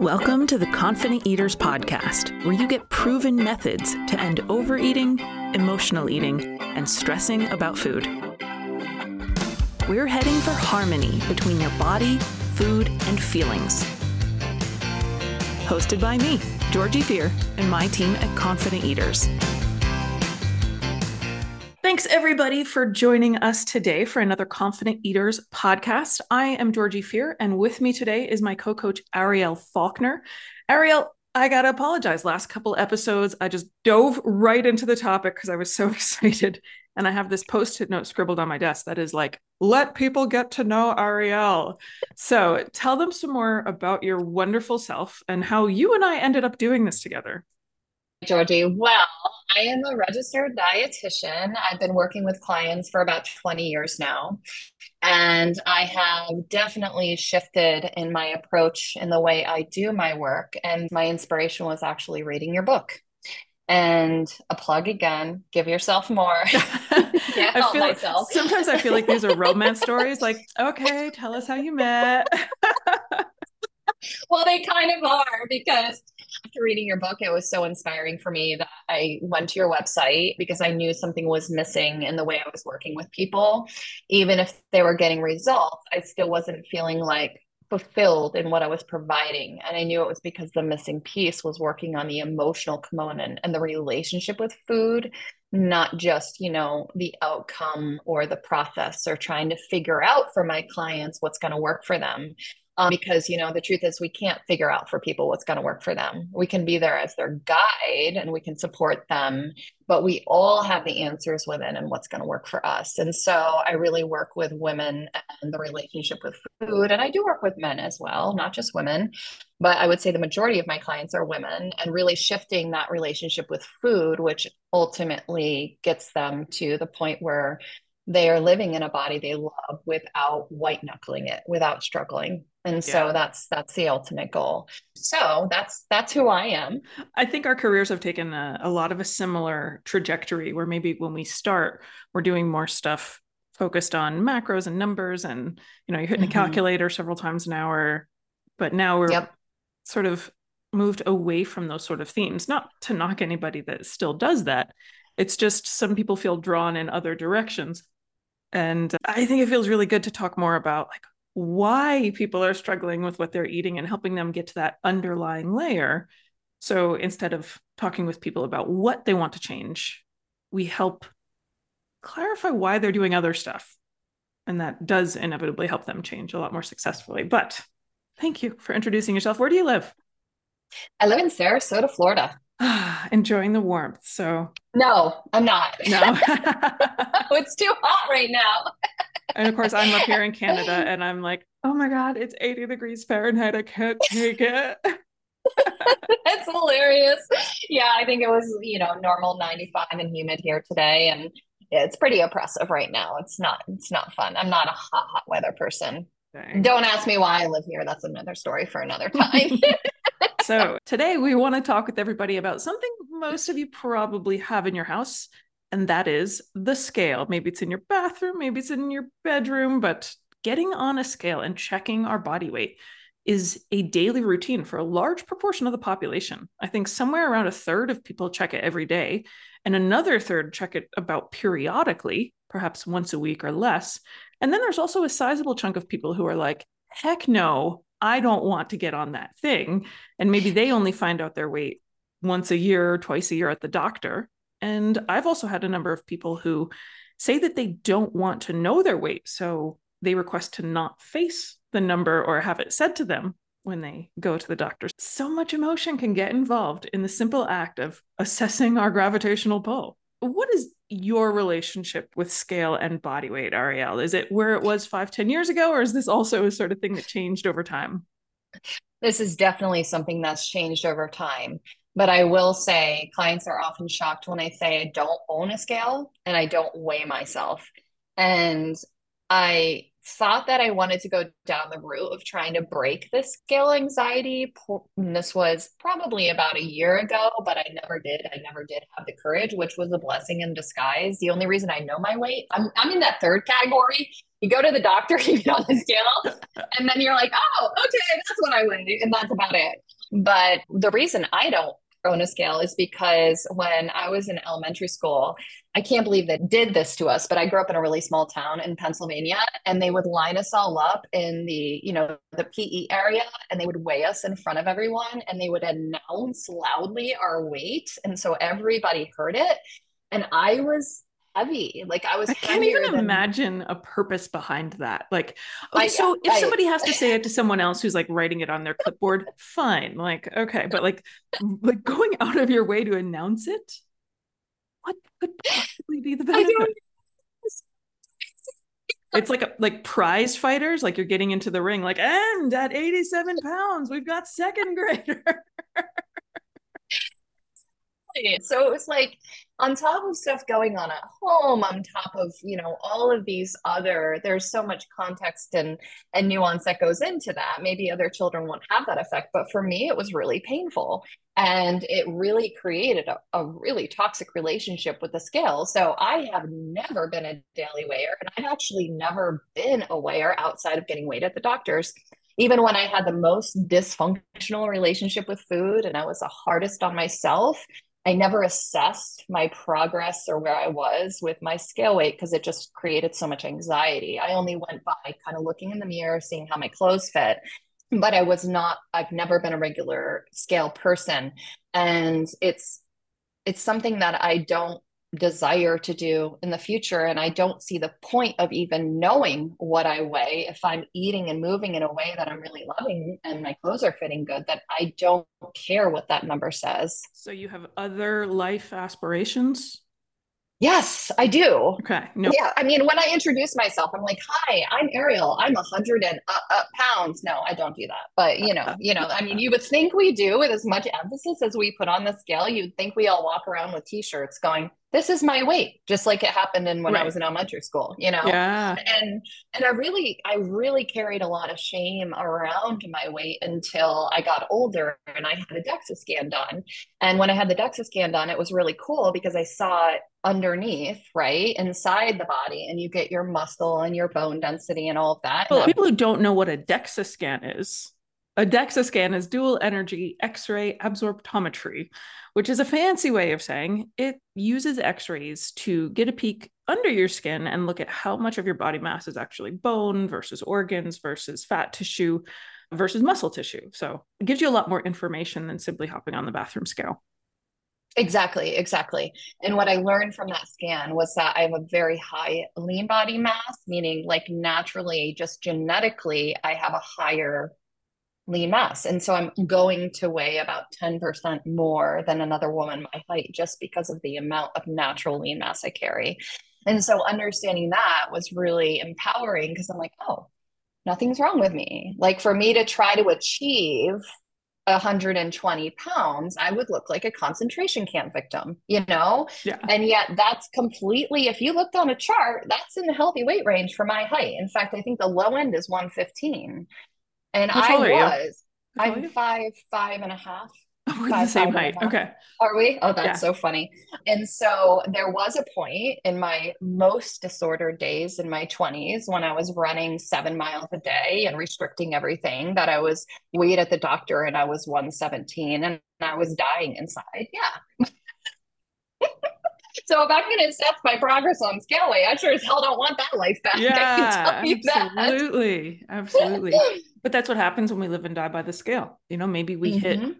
Welcome to the Confident Eaters Podcast, where you get proven methods to end overeating, emotional eating, and stressing about food. We're heading for harmony between your body, food, and feelings. Hosted by me, Georgie Fear, and my team at Confident Eaters. Thanks, everybody, for joining us today for another Confident Eaters podcast. I am Georgie Fear, and with me today is my co coach, Ariel Faulkner. Ariel, I got to apologize. Last couple episodes, I just dove right into the topic because I was so excited. And I have this post it note scribbled on my desk that is like, let people get to know Ariel. So tell them some more about your wonderful self and how you and I ended up doing this together. Georgie. Well, I am a registered dietitian. I've been working with clients for about 20 years now. And I have definitely shifted in my approach in the way I do my work. And my inspiration was actually reading your book. And a plug again, give yourself more. I feel myself. sometimes I feel like these are romance stories. Like, okay, tell us how you met. well, they kind of are because after reading your book, it was so inspiring for me that I went to your website because I knew something was missing in the way I was working with people. Even if they were getting results, I still wasn't feeling like fulfilled in what I was providing. And I knew it was because the missing piece was working on the emotional component and the relationship with food, not just, you know, the outcome or the process or trying to figure out for my clients what's going to work for them um, because you know the truth is we can't figure out for people what's going to work for them. We can be there as their guide and we can support them but we all have the answers within and what's going to work for us. And so i really work with women and the relationship with food and i do work with men as well not just women but i would say the majority of my clients are women and really shifting that relationship with food which ultimately gets them to the point where they are living in a body they love without white knuckling it without struggling. And so that's that's the ultimate goal. So that's that's who i am. I think our careers have taken a, a lot of a similar trajectory where maybe when we start we're doing more stuff focused on macros and numbers and you know you're hitting mm-hmm. a calculator several times an hour but now we're yep. sort of moved away from those sort of themes. Not to knock anybody that still does that. It's just some people feel drawn in other directions and i think it feels really good to talk more about like why people are struggling with what they're eating and helping them get to that underlying layer. So instead of talking with people about what they want to change, we help clarify why they're doing other stuff. And that does inevitably help them change a lot more successfully. But thank you for introducing yourself. Where do you live? I live in Sarasota, Florida. Enjoying the warmth. So, no, I'm not. No, it's too hot right now and of course, I'm up here in Canada and I'm like, oh my God, it's 80 degrees Fahrenheit. I can't take it. That's hilarious. Yeah, I think it was, you know, normal 95 and humid here today. And it's pretty oppressive right now. It's not, it's not fun. I'm not a hot, hot weather person. Dang. Don't ask me why I live here. That's another story for another time. So today we want to talk with everybody about something most of you probably have in your house and that is the scale. Maybe it's in your bathroom, maybe it's in your bedroom, but getting on a scale and checking our body weight is a daily routine for a large proportion of the population. I think somewhere around a third of people check it every day, and another third check it about periodically, perhaps once a week or less. And then there's also a sizable chunk of people who are like, heck no, I don't want to get on that thing. And maybe they only find out their weight once a year, or twice a year at the doctor. And I've also had a number of people who say that they don't want to know their weight. So they request to not face the number or have it said to them when they go to the doctor. So much emotion can get involved in the simple act of assessing our gravitational pull. What is your relationship with scale and body weight, Ariel? Is it where it was five, ten years ago, or is this also a sort of thing that changed over time? This is definitely something that's changed over time. But I will say clients are often shocked when I say I don't own a scale and I don't weigh myself. And I thought that I wanted to go down the route of trying to break this scale anxiety. And this was probably about a year ago, but I never did. I never did have the courage, which was a blessing in disguise. The only reason I know my weight, I'm, I'm in that third category. You go to the doctor, you get on the scale, and then you're like, oh, okay, that's what I weigh. And that's about it. But the reason I don't own a scale is because when I was in elementary school, I can't believe they did this to us, but I grew up in a really small town in Pennsylvania and they would line us all up in the, you know, the PE area and they would weigh us in front of everyone and they would announce loudly our weight. And so everybody heard it. And I was heavy. Like I was. I can't even than... imagine a purpose behind that. Like, okay, I, so if I, somebody has to say it to someone else who's like writing it on their clipboard, fine. Like, okay, but like, like going out of your way to announce it, what could possibly be the benefit? It's like a, like prize fighters, like you're getting into the ring, like, and at 87 pounds, we've got second grader. So it was like on top of stuff going on at home, on top of, you know, all of these other, there's so much context and and nuance that goes into that. Maybe other children won't have that effect, but for me it was really painful. And it really created a, a really toxic relationship with the scale. So I have never been a daily weigher, and I've actually never been a weigher outside of getting weighed at the doctor's even when I had the most dysfunctional relationship with food and I was the hardest on myself, I never assessed my progress or where I was with my scale weight because it just created so much anxiety. I only went by kind of looking in the mirror, seeing how my clothes fit. But I was not, I've never been a regular scale person. And it's it's something that I don't desire to do in the future. And I don't see the point of even knowing what I weigh if I'm eating and moving in a way that I'm really loving and my clothes are fitting good, that I don't care what that number says. So you have other life aspirations? Yes, I do. Okay. No. Yeah. I mean, when I introduce myself, I'm like, "Hi, I'm Ariel. I'm a hundred and uh, uh, pounds." No, I don't do that. But you know, you know, I mean, you would think we do with as much emphasis as we put on the scale. You'd think we all walk around with T-shirts going, this is my weight just like it happened in when right. i was in elementary school you know? Yeah. And and i really i really carried a lot of shame around my weight until i got older and i had a dexa scan done. And when i had the dexa scan done it was really cool because i saw it underneath right inside the body and you get your muscle and your bone density and all of that. Well, people who don't know what a dexa scan is a DEXA scan is dual energy X ray absorptiometry, which is a fancy way of saying it uses X rays to get a peek under your skin and look at how much of your body mass is actually bone versus organs versus fat tissue versus muscle tissue. So it gives you a lot more information than simply hopping on the bathroom scale. Exactly, exactly. And what I learned from that scan was that I have a very high lean body mass, meaning like naturally, just genetically, I have a higher lean mass. And so I'm mm-hmm. going to weigh about 10% more than another woman my height just because of the amount of natural lean mass I carry. And so understanding that was really empowering because I'm like, oh, nothing's wrong with me. Like for me to try to achieve 120 pounds, I would look like a concentration camp victim, you know? Yeah. And yet that's completely, if you looked on a chart, that's in the healthy weight range for my height. In fact, I think the low end is 115 and I was. I'm five, five and a half. we're five, the same height. Okay. Are we? Oh, that's yeah. so funny. And so there was a point in my most disordered days in my 20s when I was running seven miles a day and restricting everything that I was weighed at the doctor and I was 117 and I was dying inside. Yeah. So if I'm going to assess my progress on scale weight, I sure as hell don't want that life back. Yeah, absolutely, absolutely. but that's what happens when we live and die by the scale. You know, maybe we mm-hmm. hit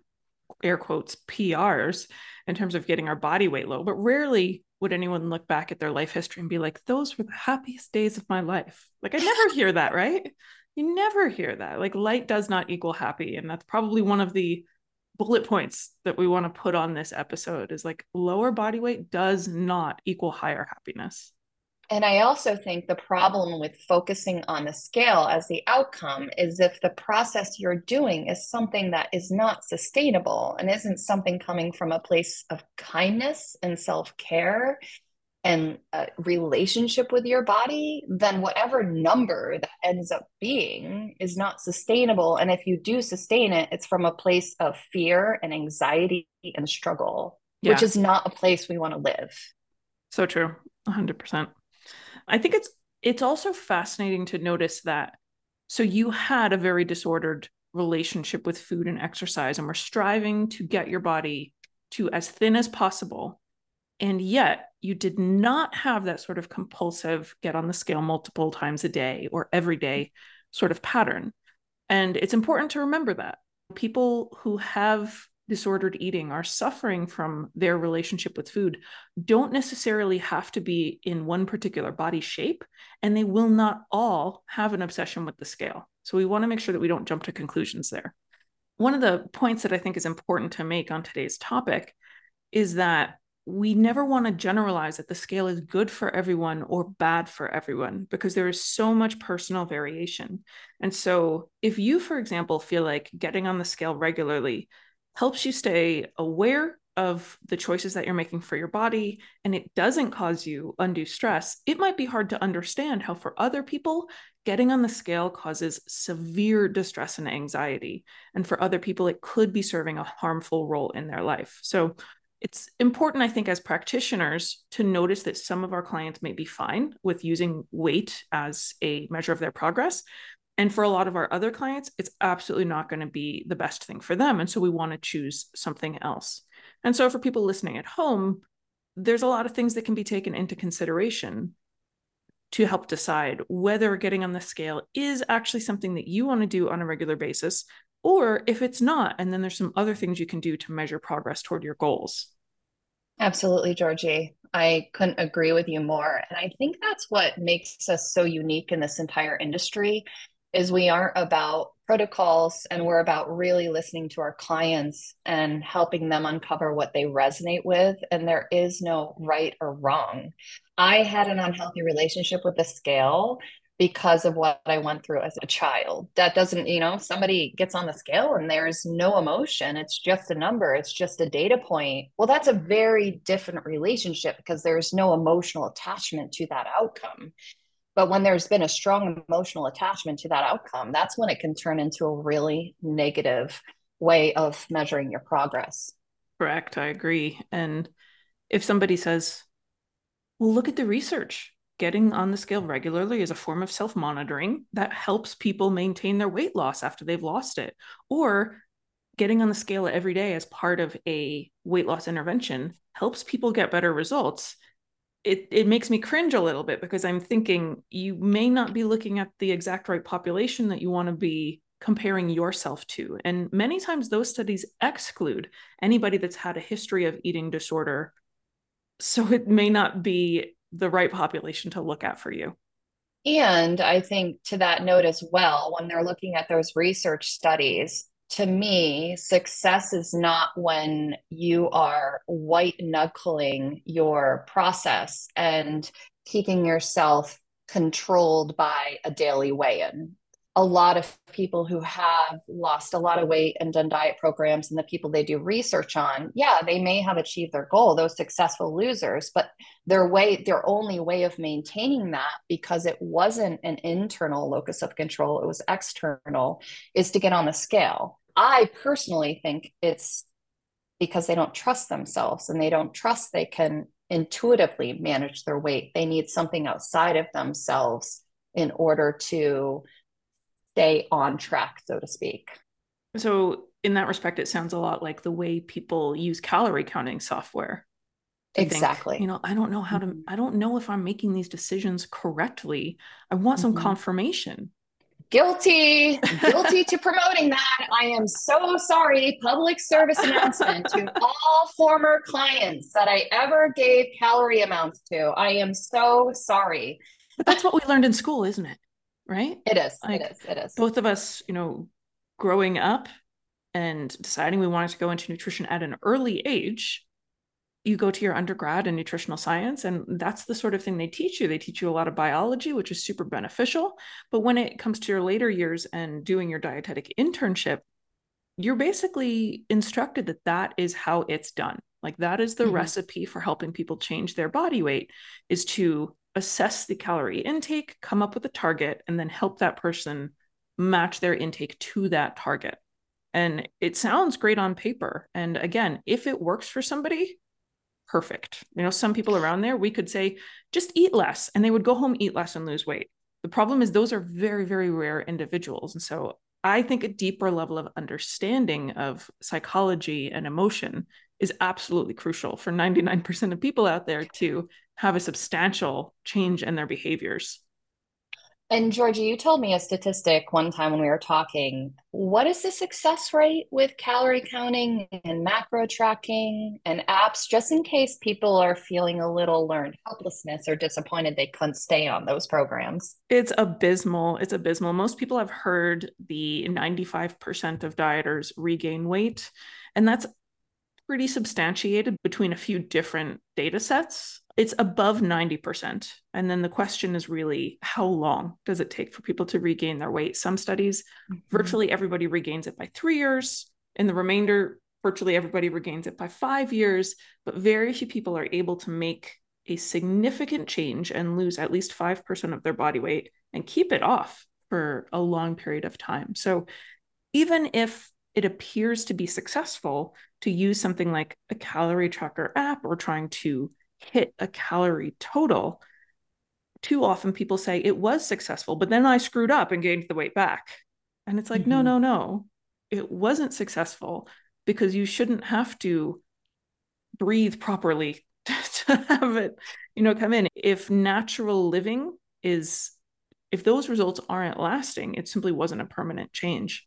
air quotes PRs in terms of getting our body weight low, but rarely would anyone look back at their life history and be like, "Those were the happiest days of my life." Like I never hear that, right? You never hear that. Like light does not equal happy, and that's probably one of the bullet points that we want to put on this episode is like lower body weight does not equal higher happiness. And I also think the problem with focusing on the scale as the outcome is if the process you're doing is something that is not sustainable and isn't something coming from a place of kindness and self care, and a relationship with your body, then whatever number that ends up being is not sustainable. And if you do sustain it, it's from a place of fear and anxiety and struggle, yeah. which is not a place we want to live. So true. 100%. I think it's it's also fascinating to notice that so you had a very disordered relationship with food and exercise and were striving to get your body to as thin as possible and yet you did not have that sort of compulsive get on the scale multiple times a day or every day sort of pattern. And it's important to remember that people who have disordered eating are suffering from their relationship with food don't necessarily have to be in one particular body shape, and they will not all have an obsession with the scale. So we want to make sure that we don't jump to conclusions there. One of the points that I think is important to make on today's topic is that we never want to generalize that the scale is good for everyone or bad for everyone because there is so much personal variation. And so, if you, for example, feel like getting on the scale regularly helps you stay aware of the choices that you're making for your body and it doesn't cause you undue stress, it might be hard to understand how, for other people, getting on the scale causes severe distress and anxiety. And for other people, it could be serving a harmful role in their life. So, it's important, I think, as practitioners to notice that some of our clients may be fine with using weight as a measure of their progress. And for a lot of our other clients, it's absolutely not going to be the best thing for them. And so we want to choose something else. And so for people listening at home, there's a lot of things that can be taken into consideration to help decide whether getting on the scale is actually something that you want to do on a regular basis or if it's not and then there's some other things you can do to measure progress toward your goals. Absolutely georgie. I couldn't agree with you more and i think that's what makes us so unique in this entire industry is we aren't about protocols and we're about really listening to our clients and helping them uncover what they resonate with and there is no right or wrong. I had an unhealthy relationship with the scale because of what I went through as a child. That doesn't, you know, somebody gets on the scale and there's no emotion, it's just a number, it's just a data point. Well, that's a very different relationship because there's no emotional attachment to that outcome. But when there's been a strong emotional attachment to that outcome, that's when it can turn into a really negative way of measuring your progress. Correct. I agree. And if somebody says, well, look at the research, getting on the scale regularly is a form of self monitoring that helps people maintain their weight loss after they've lost it. Or getting on the scale every day as part of a weight loss intervention helps people get better results. It, it makes me cringe a little bit because I'm thinking you may not be looking at the exact right population that you want to be comparing yourself to. And many times those studies exclude anybody that's had a history of eating disorder. So it may not be the right population to look at for you. And I think to that note as well, when they're looking at those research studies, to me, success is not when you are white knuckling your process and keeping yourself controlled by a daily weigh in a lot of people who have lost a lot of weight and done diet programs and the people they do research on yeah they may have achieved their goal those successful losers but their way their only way of maintaining that because it wasn't an internal locus of control it was external is to get on the scale. I personally think it's because they don't trust themselves and they don't trust they can intuitively manage their weight. They need something outside of themselves in order to stay on track, so to speak. So, in that respect, it sounds a lot like the way people use calorie counting software. Exactly. Think, you know, I don't know how to, mm-hmm. I don't know if I'm making these decisions correctly. I want mm-hmm. some confirmation. Guilty, guilty to promoting that. I am so sorry. Public service announcement to all former clients that I ever gave calorie amounts to. I am so sorry. But that's what we learned in school, isn't it? Right? It is. Like, it is. It is. Both of us, you know, growing up and deciding we wanted to go into nutrition at an early age, you go to your undergrad in nutritional science, and that's the sort of thing they teach you. They teach you a lot of biology, which is super beneficial. But when it comes to your later years and doing your dietetic internship, you're basically instructed that that is how it's done. Like that is the mm-hmm. recipe for helping people change their body weight is to assess the calorie intake, come up with a target, and then help that person match their intake to that target. And it sounds great on paper. And again, if it works for somebody, perfect. You know, some people around there, we could say, just eat less, and they would go home, eat less, and lose weight. The problem is, those are very, very rare individuals. And so I think a deeper level of understanding of psychology and emotion is absolutely crucial for 99% of people out there to have a substantial change in their behaviors. And Georgie, you told me a statistic one time when we were talking. What is the success rate with calorie counting and macro tracking and apps, just in case people are feeling a little learned helplessness or disappointed they couldn't stay on those programs? It's abysmal. It's abysmal. Most people have heard the 95% of dieters regain weight, and that's pretty substantiated between a few different data sets it's above 90%. And then the question is really how long does it take for people to regain their weight? Some studies, mm-hmm. virtually everybody regains it by three years. and the remainder, virtually everybody regains it by five years. But very few people are able to make a significant change and lose at least 5% of their body weight and keep it off for a long period of time. So even if it appears to be successful to use something like a calorie tracker app or trying to hit a calorie total, too often people say it was successful, but then I screwed up and gained the weight back. And it's like, mm-hmm. no, no, no, it wasn't successful because you shouldn't have to breathe properly to have it, you know, come in. If natural living is, if those results aren't lasting, it simply wasn't a permanent change.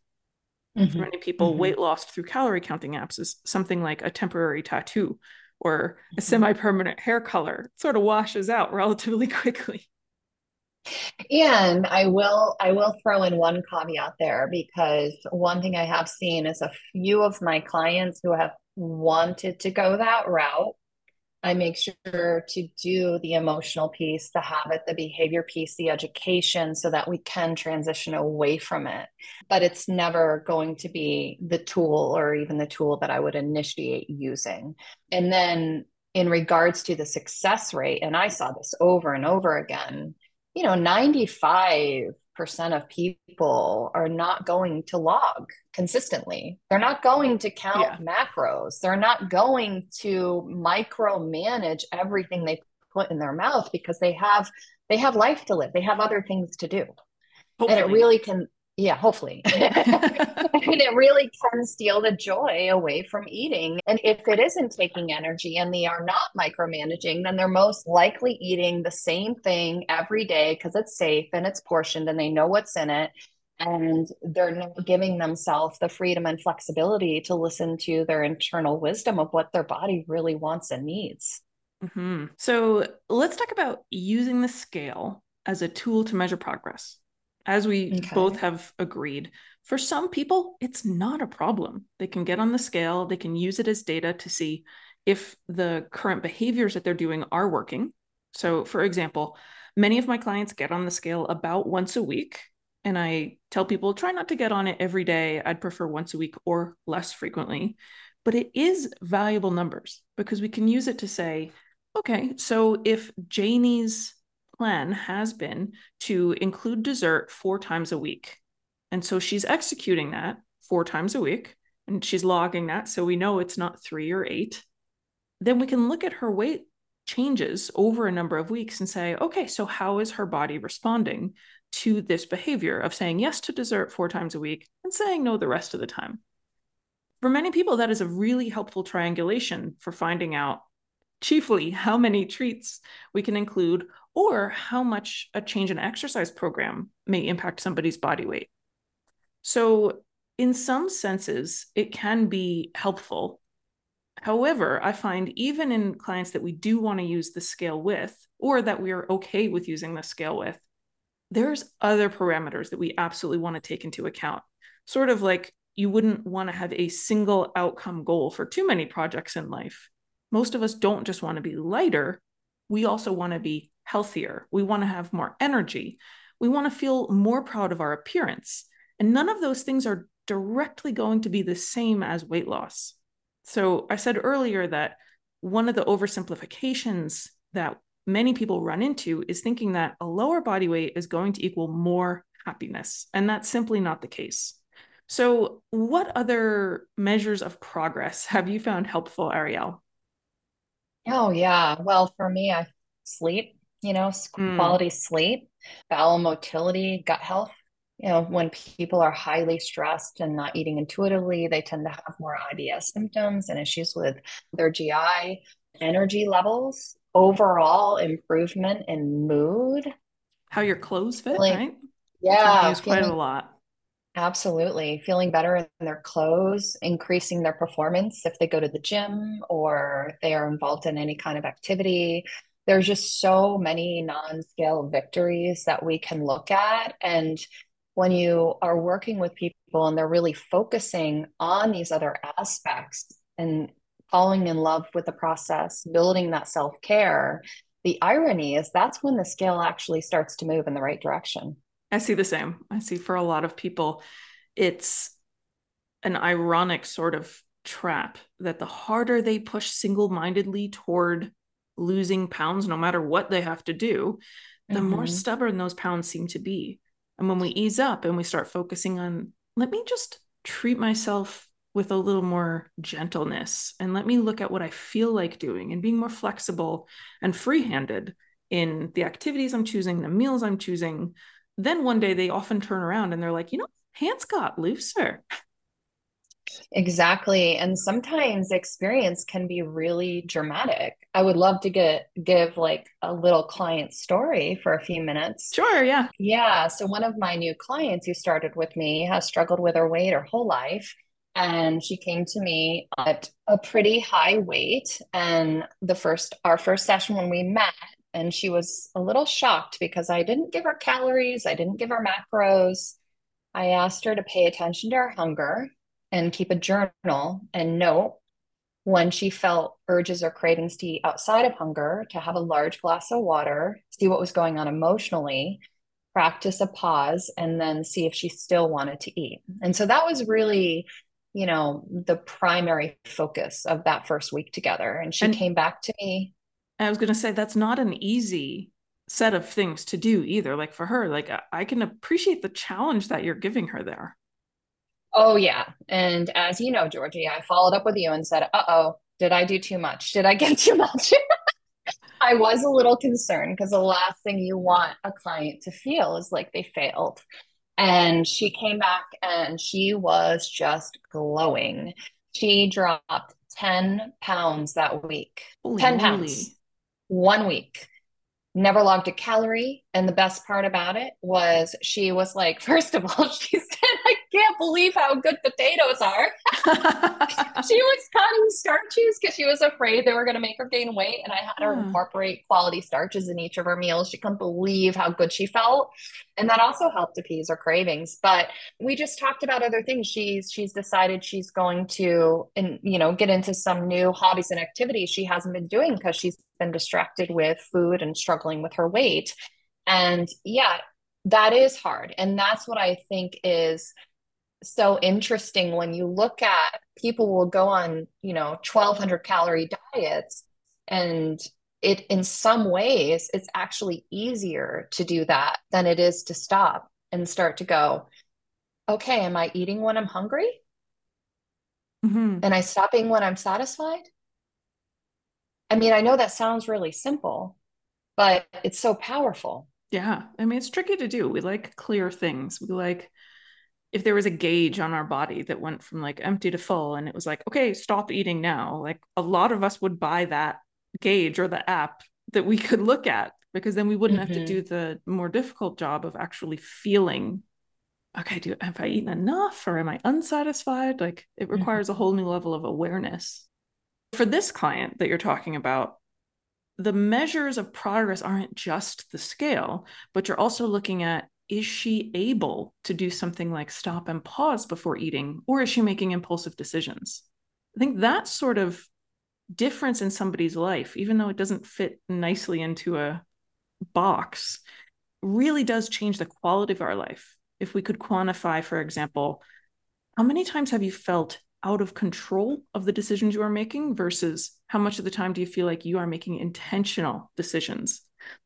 Mm-hmm. For many people, mm-hmm. weight loss through calorie counting apps is something like a temporary tattoo or a mm-hmm. semi-permanent hair color it sort of washes out relatively quickly and i will i will throw in one caveat there because one thing i have seen is a few of my clients who have wanted to go that route I make sure to do the emotional piece, the habit, the behavior piece, the education, so that we can transition away from it. But it's never going to be the tool or even the tool that I would initiate using. And then in regards to the success rate, and I saw this over and over again, you know, 95 percent of people are not going to log consistently. They're not going to count yeah. macros. They're not going to micromanage everything they put in their mouth because they have they have life to live. They have other things to do. Hopefully. And it really can yeah, hopefully. and it really can steal the joy away from eating. And if it isn't taking energy and they are not micromanaging, then they're most likely eating the same thing every day because it's safe and it's portioned and they know what's in it. And they're not giving themselves the freedom and flexibility to listen to their internal wisdom of what their body really wants and needs. Mm-hmm. So let's talk about using the scale as a tool to measure progress as we okay. both have agreed, for some people, it's not a problem. They can get on the scale, they can use it as data to see if the current behaviors that they're doing are working. So, for example, many of my clients get on the scale about once a week. And I tell people try not to get on it every day. I'd prefer once a week or less frequently. But it is valuable numbers because we can use it to say, okay, so if Janie's plan has been to include dessert four times a week. And so she's executing that four times a week and she's logging that. So we know it's not three or eight. Then we can look at her weight changes over a number of weeks and say, okay, so how is her body responding to this behavior of saying yes to dessert four times a week and saying no the rest of the time? For many people, that is a really helpful triangulation for finding out chiefly how many treats we can include or how much a change in exercise program may impact somebody's body weight. So, in some senses, it can be helpful. However, I find even in clients that we do want to use the scale with, or that we are okay with using the scale with, there's other parameters that we absolutely want to take into account. Sort of like you wouldn't want to have a single outcome goal for too many projects in life. Most of us don't just want to be lighter, we also want to be healthier. We want to have more energy. We want to feel more proud of our appearance. And none of those things are directly going to be the same as weight loss. So I said earlier that one of the oversimplifications that many people run into is thinking that a lower body weight is going to equal more happiness. And that's simply not the case. So, what other measures of progress have you found helpful, Ariel? Oh, yeah. Well, for me, I sleep, you know, Mm, quality sleep, bowel motility, gut health. You know, when people are highly stressed and not eating intuitively, they tend to have more IBS symptoms and issues with their GI, energy levels, overall improvement in mood, how your clothes fit, feeling, right? Yeah, used quite a lot. Absolutely. Feeling better in their clothes, increasing their performance if they go to the gym or they are involved in any kind of activity. There's just so many non-scale victories that we can look at. And when you are working with people and they're really focusing on these other aspects and falling in love with the process, building that self-care, the irony is that's when the scale actually starts to move in the right direction. I see the same. I see for a lot of people, it's an ironic sort of trap that the harder they push single mindedly toward losing pounds, no matter what they have to do, the more Mhm. stubborn those pounds seem to be. And when we ease up and we start focusing on, let me just treat myself with a little more gentleness and let me look at what I feel like doing and being more flexible and free handed in the activities I'm choosing, the meals I'm choosing, then one day they often turn around and they're like, you know, pants got looser. Exactly. And sometimes experience can be really dramatic. I would love to get give like a little client story for a few minutes. Sure, yeah. Yeah, so one of my new clients who started with me has struggled with her weight her whole life. And she came to me at a pretty high weight. And the first, our first session when we met, and she was a little shocked because I didn't give her calories, I didn't give her macros. I asked her to pay attention to her hunger and keep a journal and note when she felt urges or cravings to eat outside of hunger, to have a large glass of water, see what was going on emotionally, practice a pause, and then see if she still wanted to eat. And so that was really, you know, the primary focus of that first week together. And she And came back to me. I was going to say that's not an easy set of things to do either. Like for her, like I can appreciate the challenge that you're giving her there. Oh, yeah. And as you know, Georgie, I followed up with you and said, uh oh, did I do too much? Did I get too much? I was a little concerned because the last thing you want a client to feel is like they failed. And she came back and she was just glowing. She dropped 10 pounds that week. Holy 10 pounds, moly. one week. Never logged a calorie. And the best part about it was she was like, first of all, she said, I can't believe how good potatoes are. She was cutting starches because she was afraid they were going to make her gain weight. And I had her Huh. incorporate quality starches in each of her meals. She couldn't believe how good she felt. And that also helped appease her cravings. But we just talked about other things. She's she's decided she's going to and you know get into some new hobbies and activities she hasn't been doing because she's been distracted with food and struggling with her weight. And yeah, that is hard. And that's what I think is so interesting when you look at people will go on, you know, 1200 calorie diets and it in some ways it's actually easier to do that than it is to stop and start to go, okay, am I eating when I'm hungry? Mhm. And I stopping when I'm satisfied? I mean, I know that sounds really simple, but it's so powerful. Yeah. I mean, it's tricky to do. We like clear things. We like if there was a gauge on our body that went from like empty to full and it was like, okay, stop eating now. Like a lot of us would buy that gauge or the app that we could look at because then we wouldn't have to hmm do the more difficult job of actually feeling, okay, do have I eaten enough or am I unsatisfied? Like it requires a hmm whole new level of awareness. For this client that you're talking about, the measures of progress aren't just the scale, but you're also looking at is she able to do something like stop and pause before eating, or is she making impulsive decisions? I think that sort of difference in somebody's life, even though it doesn't fit nicely into a box, really does change the quality of our life. If we could quantify, for example, how many times have you felt out of control of the decisions you are making versus how much of the time do you feel like you are making intentional decisions?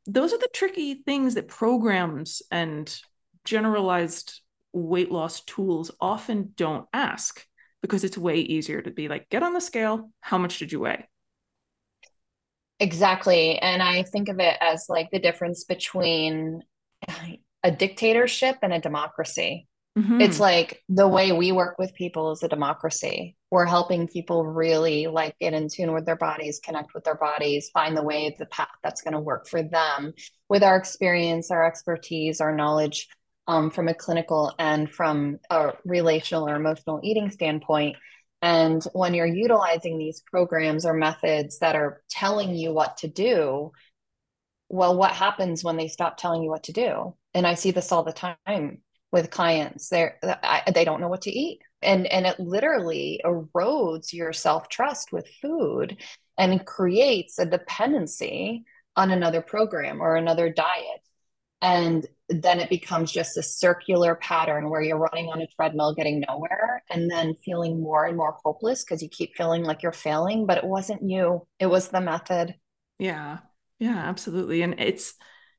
Those are the tricky things that programs and generalized weight loss tools often don't ask because it's way easier to be like, get on the scale. How much did you weigh? Exactly. And I think of it as like the difference between a dictatorship and a democracy. Mm-hmm. It's like the way we work with people is a democracy. We're helping people really like get in tune with their bodies, connect with their bodies, find the way, the path that's going to work for them with our experience, our expertise, our knowledge um, from a clinical and from a relational or emotional eating standpoint. And when you're utilizing these programs or methods that are telling you what to do, well, what happens when they stop telling you what to do? And I see this all the time with clients. They're they don't know what to eat, and and it literally erodes your self trust with food, and creates a dependency on another program or another diet. And then it becomes just a circular pattern where you're running on a treadmill getting nowhere and then feeling more and more hopeless because you keep feeling like you're failing but it wasn't you. It was the method. Yeah. Yeah absolutely. And it's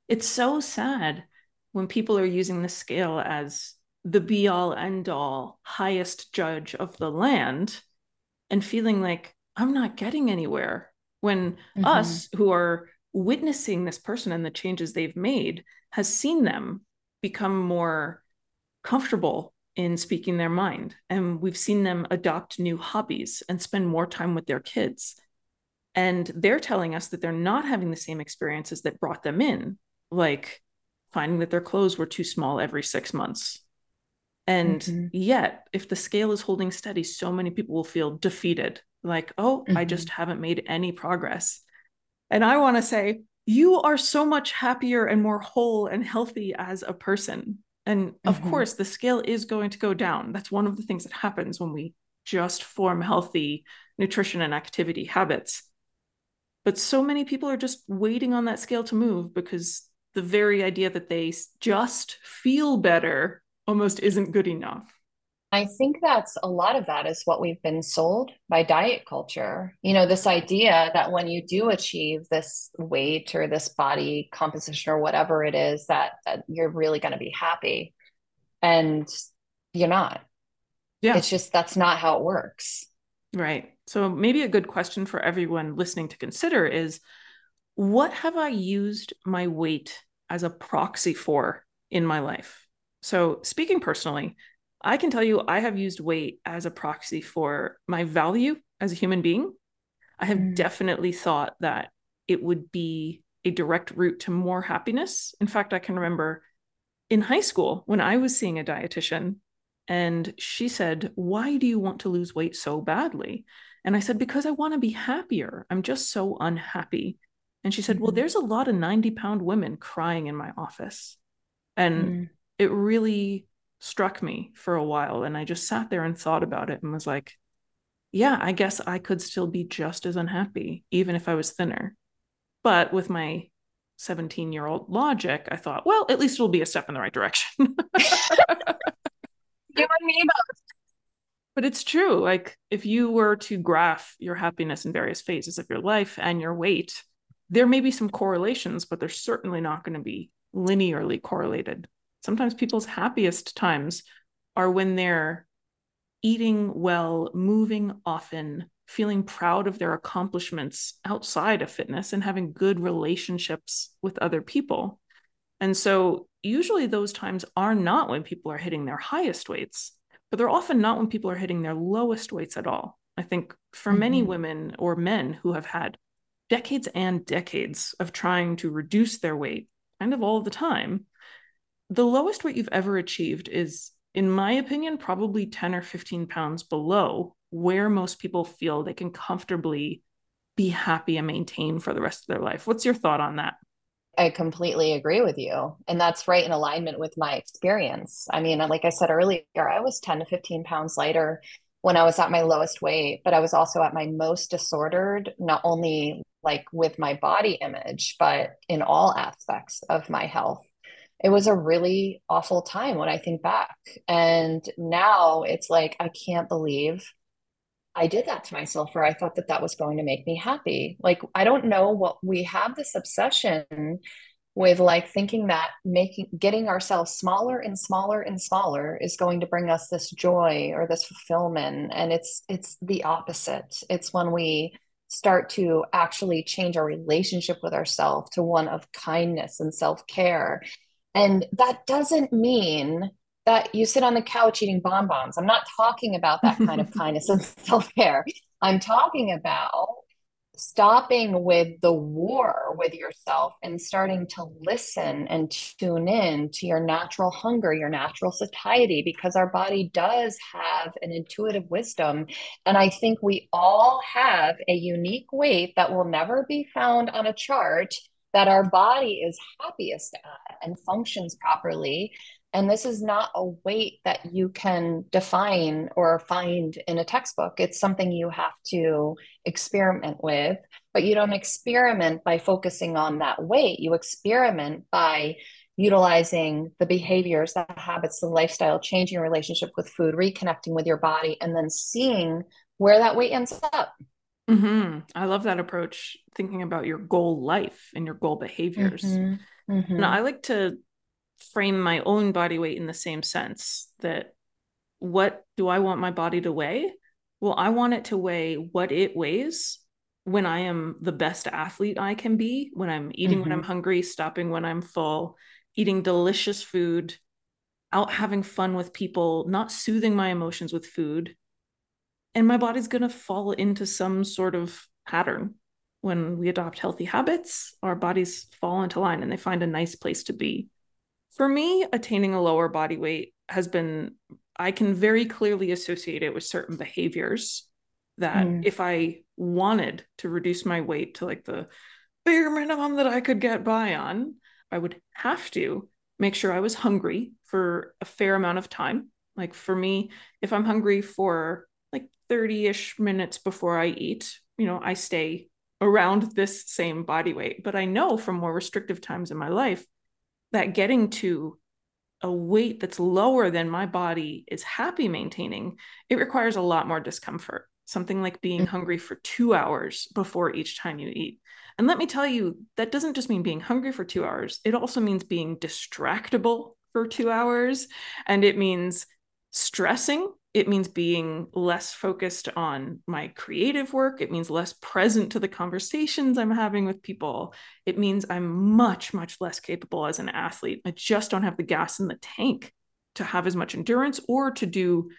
it's so sad when people are using the scale as the be all end all highest judge of the land and feeling like i'm not getting anywhere when mm-hmm. us who are witnessing this person and the changes they've made has seen them become more comfortable in speaking their mind. And we've seen them adopt new hobbies and spend more time with their kids. And they're telling us that they're not having the same experiences that brought them in, like finding that their clothes were too small every six months. And mm-hmm. yet, if the scale is holding steady, so many people will feel defeated like, oh, mm-hmm. I just haven't made any progress. And I want to say, you are so much happier and more whole and healthy as a person. And of mm-hmm. course, the scale is going to go down. That's one of the things that happens when we just form healthy nutrition and activity habits. But so many people are just waiting on that scale to move because the very idea that they just feel better almost isn't good enough. I think that's a lot of that is what we've been sold by diet culture. You know, this idea that when you do achieve this weight or this body composition or whatever it is, that, that you're really going to be happy. And you're not. Yeah. It's just that's not how it works. Right. So maybe a good question for everyone listening to consider is what have I used my weight as a proxy for in my life? So, speaking personally, I can tell you, I have used weight as a proxy for my value as a human being. I have mm. definitely thought that it would be a direct route to more happiness. In fact, I can remember in high school when I was seeing a dietitian and she said, Why do you want to lose weight so badly? And I said, Because I want to be happier. I'm just so unhappy. And she said. Well, there's a lot of 90 pound women crying in my office. And mm. it really struck me for a while. And I just sat there and thought about it and was like, yeah, I guess I could still be just as unhappy, even if I was thinner. But with my 17 year old logic, I thought, well, at least it'll be a step in the right direction. you and me both. But it's true. Like, if you were to graph your happiness in various phases of your life and your weight, there may be some correlations, but they're certainly not going to be linearly correlated sometimes people's happiest times are when they're eating well, moving often, feeling proud of their accomplishments outside of fitness, and having good relationships with other people. And so, usually, those times are not when people are hitting their highest weights, but they're often not when people are hitting their lowest weights at all. I think for mm-hmm. many women or men who have had decades and decades of trying to reduce their weight kind of all the time, the lowest weight you've ever achieved is, in my opinion, probably 10 or 15 pounds below where most people feel they can comfortably be happy and maintain for the rest of their life. What's your thought on that? I completely agree with you. And that's right in alignment with my experience. I mean, like I said earlier, I was 10 to 15 pounds lighter when I was at my lowest weight, but I was also at my most disordered, not only like with my body image, but in all aspects of my health it was a really awful time when I think back. And now it's like, I can't believe I did that to myself, or I thought that that was going to make me happy. Like, I don't know what we have this obsession with like thinking that making getting ourselves smaller and smaller and smaller is going to bring us this joy or this fulfillment. And it's it's the opposite. It's when we start to actually change our relationship with ourselves to one of kindness and self-care. And that doesn't mean that you sit on the couch eating bonbons. I'm not talking about that kind of kindness and self-care. I'm talking about stopping with the war with yourself and starting to listen and tune in to your natural hunger, your natural satiety, because our body does have an intuitive wisdom. And I think we all have a unique weight that will never be found on a chart that our body is happiest at and functions properly. And this is not a weight that you can define or find in a textbook. It's something you have to experiment with, but you don't experiment by focusing on that weight. You experiment by utilizing the behaviors, the habits, the lifestyle, changing your relationship with food, reconnecting with your body, and then seeing where that weight ends up. Mm-hmm. I love that approach, thinking about your goal life and your goal behaviors. Mm-hmm. Mm-hmm. And I like to frame my own body weight in the same sense that what do I want my body to weigh? Well, I want it to weigh what it weighs when I am the best athlete I can be, when I'm eating mm-hmm. when I'm mm-hmm. hungry, stopping when I'm full, eating delicious food, out having fun with people, not soothing my emotions with food. And my body's going to fall into some sort of pattern. When we adopt healthy habits, our bodies fall into line and they find a nice place to be. For me, attaining a lower body weight has been, I can very clearly associate it with certain behaviors that mm. if I wanted to reduce my weight to like the bare minimum that I could get by on, I would have to make sure I was hungry for a fair amount of time. Like for me, if I'm hungry for like 30 ish minutes before I eat, you know, I stay around this same body weight. But I know from more restrictive times in my life, that getting to a weight that's lower than my body is happy maintaining, it requires a lot more discomfort. Something like being mm-hmm. hungry for two hours before each time you eat. And let me tell you, that doesn't just mean being hungry for two hours, it also means being distractible for two hours. And it means stressing it means being less focused on my creative work. It means less present to the conversations I'm having with people. It means I'm much, much less capable as an athlete. I just don't have the gas in the tank to have as much endurance or to do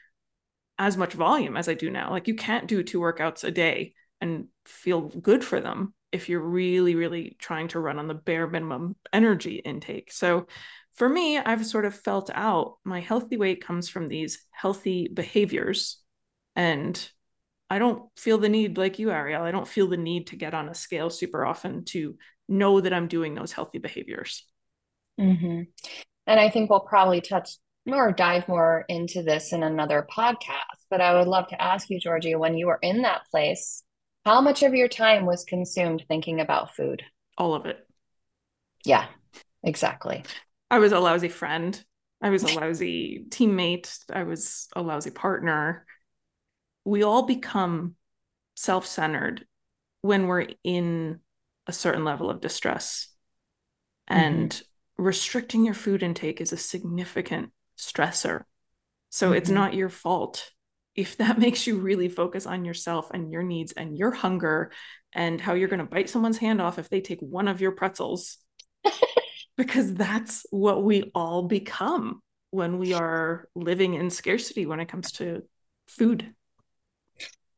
as much volume as I do now. Like, you can't do two workouts a day and feel good for them if you're really, really trying to run on the bare minimum energy intake. So, for me, I've sort of felt out my healthy weight comes from these healthy behaviors. And I don't feel the need, like you, Ariel, I don't feel the need to get on a scale super often to know that I'm doing those healthy behaviors. Mm-hmm. And I think we'll probably touch more, dive more into this in another podcast. But I would love to ask you, Georgie, when you were in that place, how much of your time was consumed thinking about food? All of it. Yeah, exactly. I was a lousy friend. I was a lousy teammate. I was a lousy partner. We all become self centered when we're in a certain level of distress. And mm-hmm. restricting your food intake is a significant stressor. So mm-hmm. it's not your fault if that makes you really focus on yourself and your needs and your hunger and how you're going to bite someone's hand off if they take one of your pretzels. because that's what we all become when we are living in scarcity when it comes to food.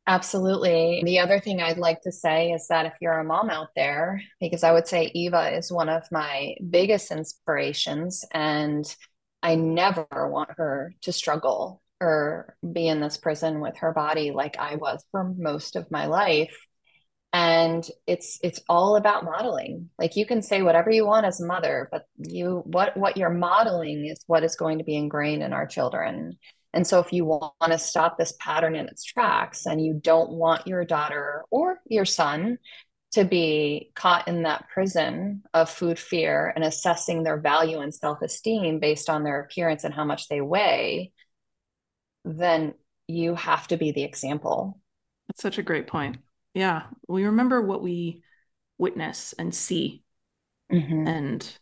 Absolutely. The other thing I'd like to say is that if you're a mom out there, because I would say Eva is one of my biggest inspirations, and I never want her to struggle or be in this prison with her body like I was for most of my life and it's it's all about modeling. Like you can say whatever you want as a mother but you what what you're modeling is what is going to be ingrained in our children. And so if you want to stop this pattern in its tracks and you don't want your daughter or your son to be caught in that prison of food fear and assessing their value and self-esteem based on their appearance and how much they weigh then you have to be the example. That's such a great point. Yeah. We remember what we witness and see. Mm-hmm. And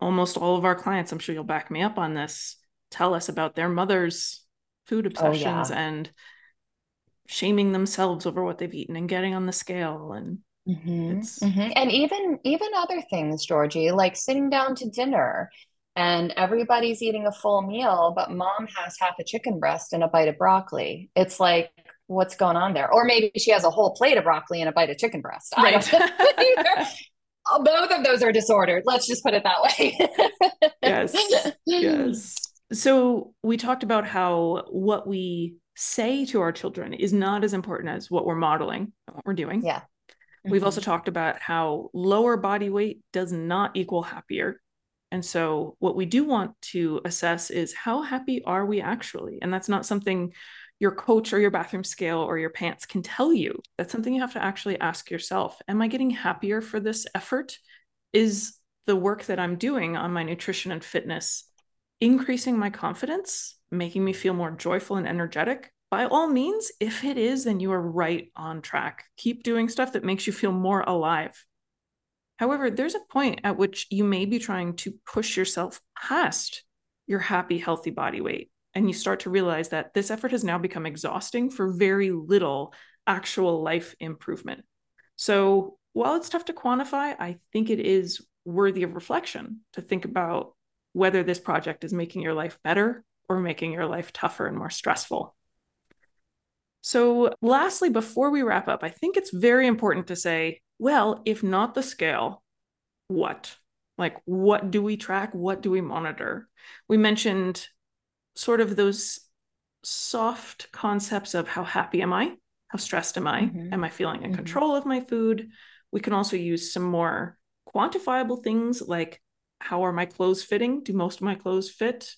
almost all of our clients, I'm sure you'll back me up on this, tell us about their mother's food obsessions oh, yeah. and shaming themselves over what they've eaten and getting on the scale and mm-hmm. Mm-hmm. and even even other things georgie like sitting down to dinner and everybody's eating a full meal but mom has half a chicken breast and a bite of broccoli it's like what's going on there or maybe she has a whole plate of broccoli and a bite of chicken breast right. both of those are disordered let's just put it that way yes yes so we talked about how what we say to our children is not as important as what we're modeling and what we're doing. Yeah. Mm-hmm. We've also talked about how lower body weight does not equal happier. And so, what we do want to assess is how happy are we actually? And that's not something your coach or your bathroom scale or your pants can tell you. That's something you have to actually ask yourself Am I getting happier for this effort? Is the work that I'm doing on my nutrition and fitness increasing my confidence making me feel more joyful and energetic, by all means, if it is, then you are right on track. Keep doing stuff that makes you feel more alive. However, there's a point at which you may be trying to push yourself past your happy, healthy body weight. And you start to realize that this effort has now become exhausting for very little actual life improvement. So, while it's tough to quantify, I think it is worthy of reflection to think about whether this project is making your life better or making your life tougher and more stressful. So, lastly, before we wrap up, I think it's very important to say, well, if not the scale, what? Like, what do we track? What do we monitor? We mentioned sort of those soft concepts of how happy am I? How stressed am I? Mm-hmm. Am I feeling in mm-hmm. control of my food? We can also use some more quantifiable things like how are my clothes fitting? Do most of my clothes fit?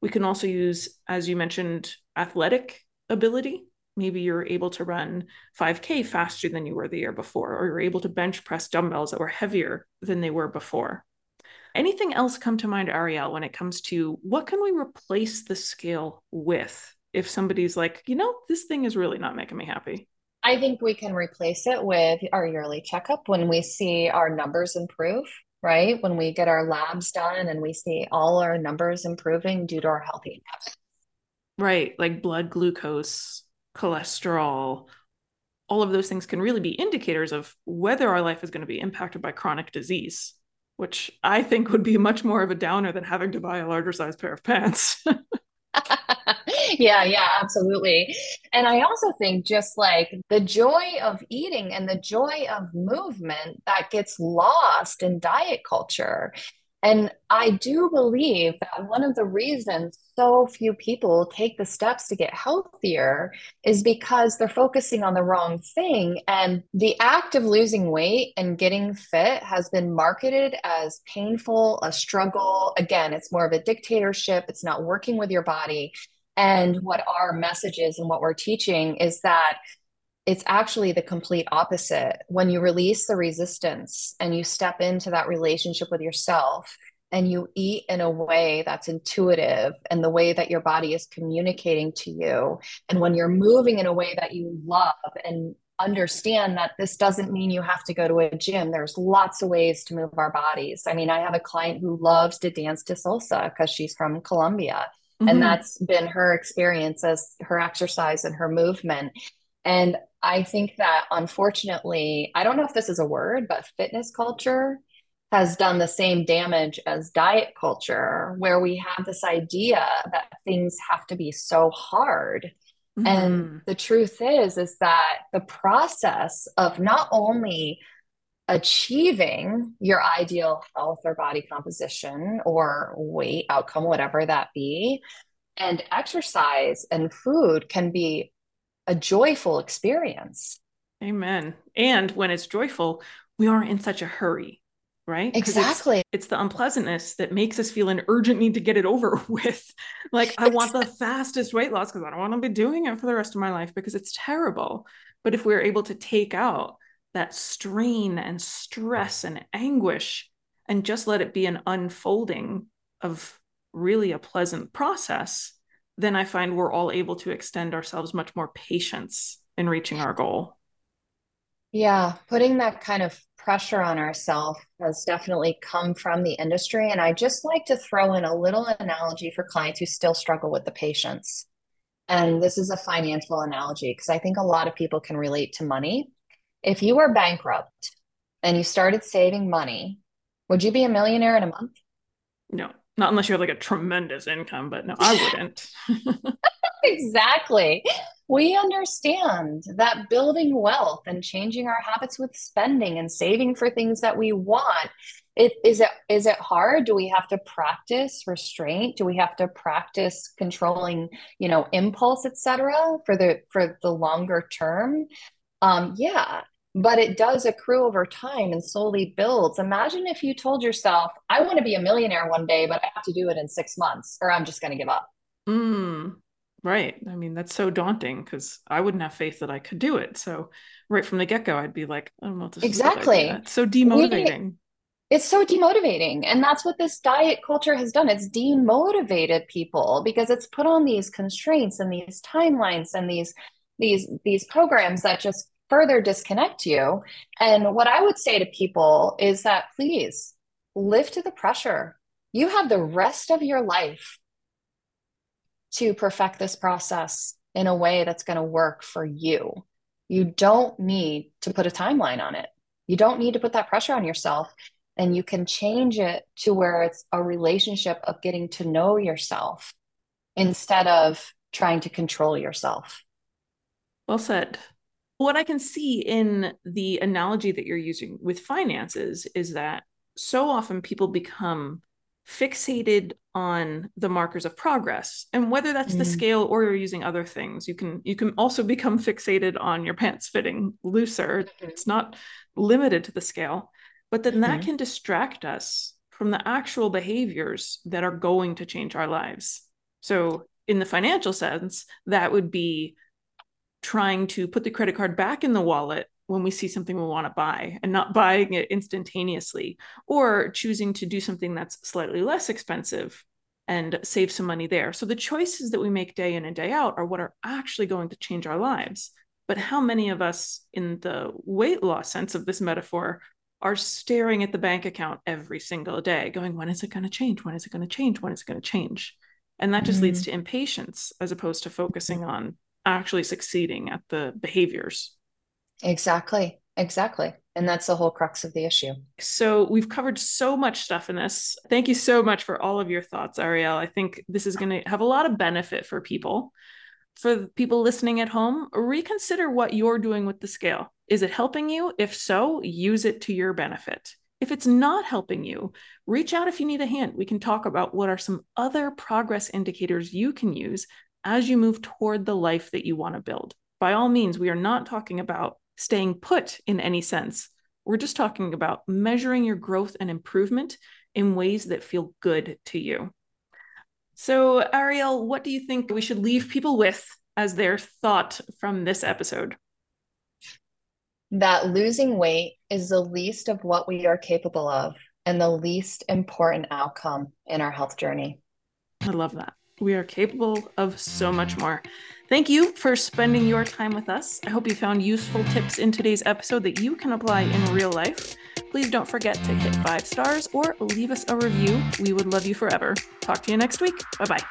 We can also use, as you mentioned, athletic ability. Maybe you're able to run 5K faster than you were the year before, or you're able to bench press dumbbells that were heavier than they were before. Anything else come to mind, Ariel, when it comes to what can we replace the scale with if somebody's like, you know, this thing is really not making me happy? I think we can replace it with our yearly checkup when we see our numbers improve right? When we get our labs done and we see all our numbers improving due to our healthy habits. Right. Like blood glucose, cholesterol, all of those things can really be indicators of whether our life is going to be impacted by chronic disease, which I think would be much more of a downer than having to buy a larger size pair of pants. yeah, yeah, absolutely. And I also think just like the joy of eating and the joy of movement that gets lost in diet culture. And I do believe that one of the reasons so few people take the steps to get healthier is because they're focusing on the wrong thing. And the act of losing weight and getting fit has been marketed as painful, a struggle. Again, it's more of a dictatorship, it's not working with your body. And what our message is and what we're teaching is that it's actually the complete opposite. When you release the resistance and you step into that relationship with yourself and you eat in a way that's intuitive and the way that your body is communicating to you, and when you're moving in a way that you love and understand that this doesn't mean you have to go to a gym. There's lots of ways to move our bodies. I mean, I have a client who loves to dance to salsa because she's from Colombia Mm-hmm. And that's been her experience as her exercise and her movement. And I think that unfortunately, I don't know if this is a word, but fitness culture has done the same damage as diet culture, where we have this idea that things have to be so hard. Mm-hmm. And the truth is, is that the process of not only achieving your ideal health or body composition or weight outcome, whatever that be. And exercise and food can be a joyful experience. Amen. And when it's joyful, we aren't in such a hurry, right? Exactly. It's, it's, the unpleasantness that makes us feel an urgent need to get it over with. Like, I want the fastest weight loss because I don't want to be doing it for the rest of my life because it's terrible. But if we're able to take out that strain and stress and anguish and just let it be an unfolding of really a pleasant process, then I find we're all able to extend ourselves much more patience in reaching our goal. Yeah, putting that kind of pressure on ourselves has definitely come from the industry. And I just like to throw in a little analogy for clients who still struggle with the patience. And this is a financial analogy because I think a lot of people can relate to money. If you were bankrupt and you started saving money, would you be a millionaire in a month? No, not unless you have like a tremendous income, but no, I wouldn't. exactly. We understand that building wealth and changing our habits with spending and saving for things that we want it is it is it hard do we have to practice restraint do we have to practice controlling you know impulse etc for the for the longer term um yeah but it does accrue over time and slowly builds imagine if you told yourself i want to be a millionaire one day but i have to do it in six months or i'm just going to give up mm. Right. I mean, that's so daunting because I wouldn't have faith that I could do it. So right from the get-go, I'd be like, I don't know exactly. It's so demotivating. We, it's so demotivating. And that's what this diet culture has done. It's demotivated people because it's put on these constraints and these timelines and these these these programs that just further disconnect you. And what I would say to people is that please lift the pressure. You have the rest of your life to perfect this process in a way that's going to work for you. You don't need to put a timeline on it. You don't need to put that pressure on yourself. And you can change it to where it's a relationship of getting to know yourself instead of trying to control yourself. Well said. What I can see in the analogy that you're using with finances is that so often people become fixated on the markers of progress and whether that's mm. the scale or you're using other things you can you can also become fixated on your pants fitting looser mm-hmm. it's not limited to the scale but then mm-hmm. that can distract us from the actual behaviors that are going to change our lives so in the financial sense that would be trying to put the credit card back in the wallet when we see something we want to buy and not buying it instantaneously or choosing to do something that's slightly less expensive and save some money there. So the choices that we make day in and day out are what are actually going to change our lives. But how many of us, in the weight loss sense of this metaphor, are staring at the bank account every single day, going, when is it going to change? When is it going to change? When is it going to change? And that just mm-hmm. leads to impatience as opposed to focusing on actually succeeding at the behaviors. Exactly. Exactly. And that's the whole crux of the issue. So we've covered so much stuff in this. Thank you so much for all of your thoughts, Ariel. I think this is going to have a lot of benefit for people. For people listening at home, reconsider what you're doing with the scale. Is it helping you? If so, use it to your benefit. If it's not helping you, reach out if you need a hand. We can talk about what are some other progress indicators you can use as you move toward the life that you want to build. By all means, we are not talking about staying put in any sense. We're just talking about measuring your growth and improvement in ways that feel good to you. So, Ariel, what do you think we should leave people with as their thought from this episode? That losing weight is the least of what we are capable of and the least important outcome in our health journey. I love that. We are capable of so much more. Thank you for spending your time with us. I hope you found useful tips in today's episode that you can apply in real life. Please don't forget to hit five stars or leave us a review. We would love you forever. Talk to you next week. Bye bye.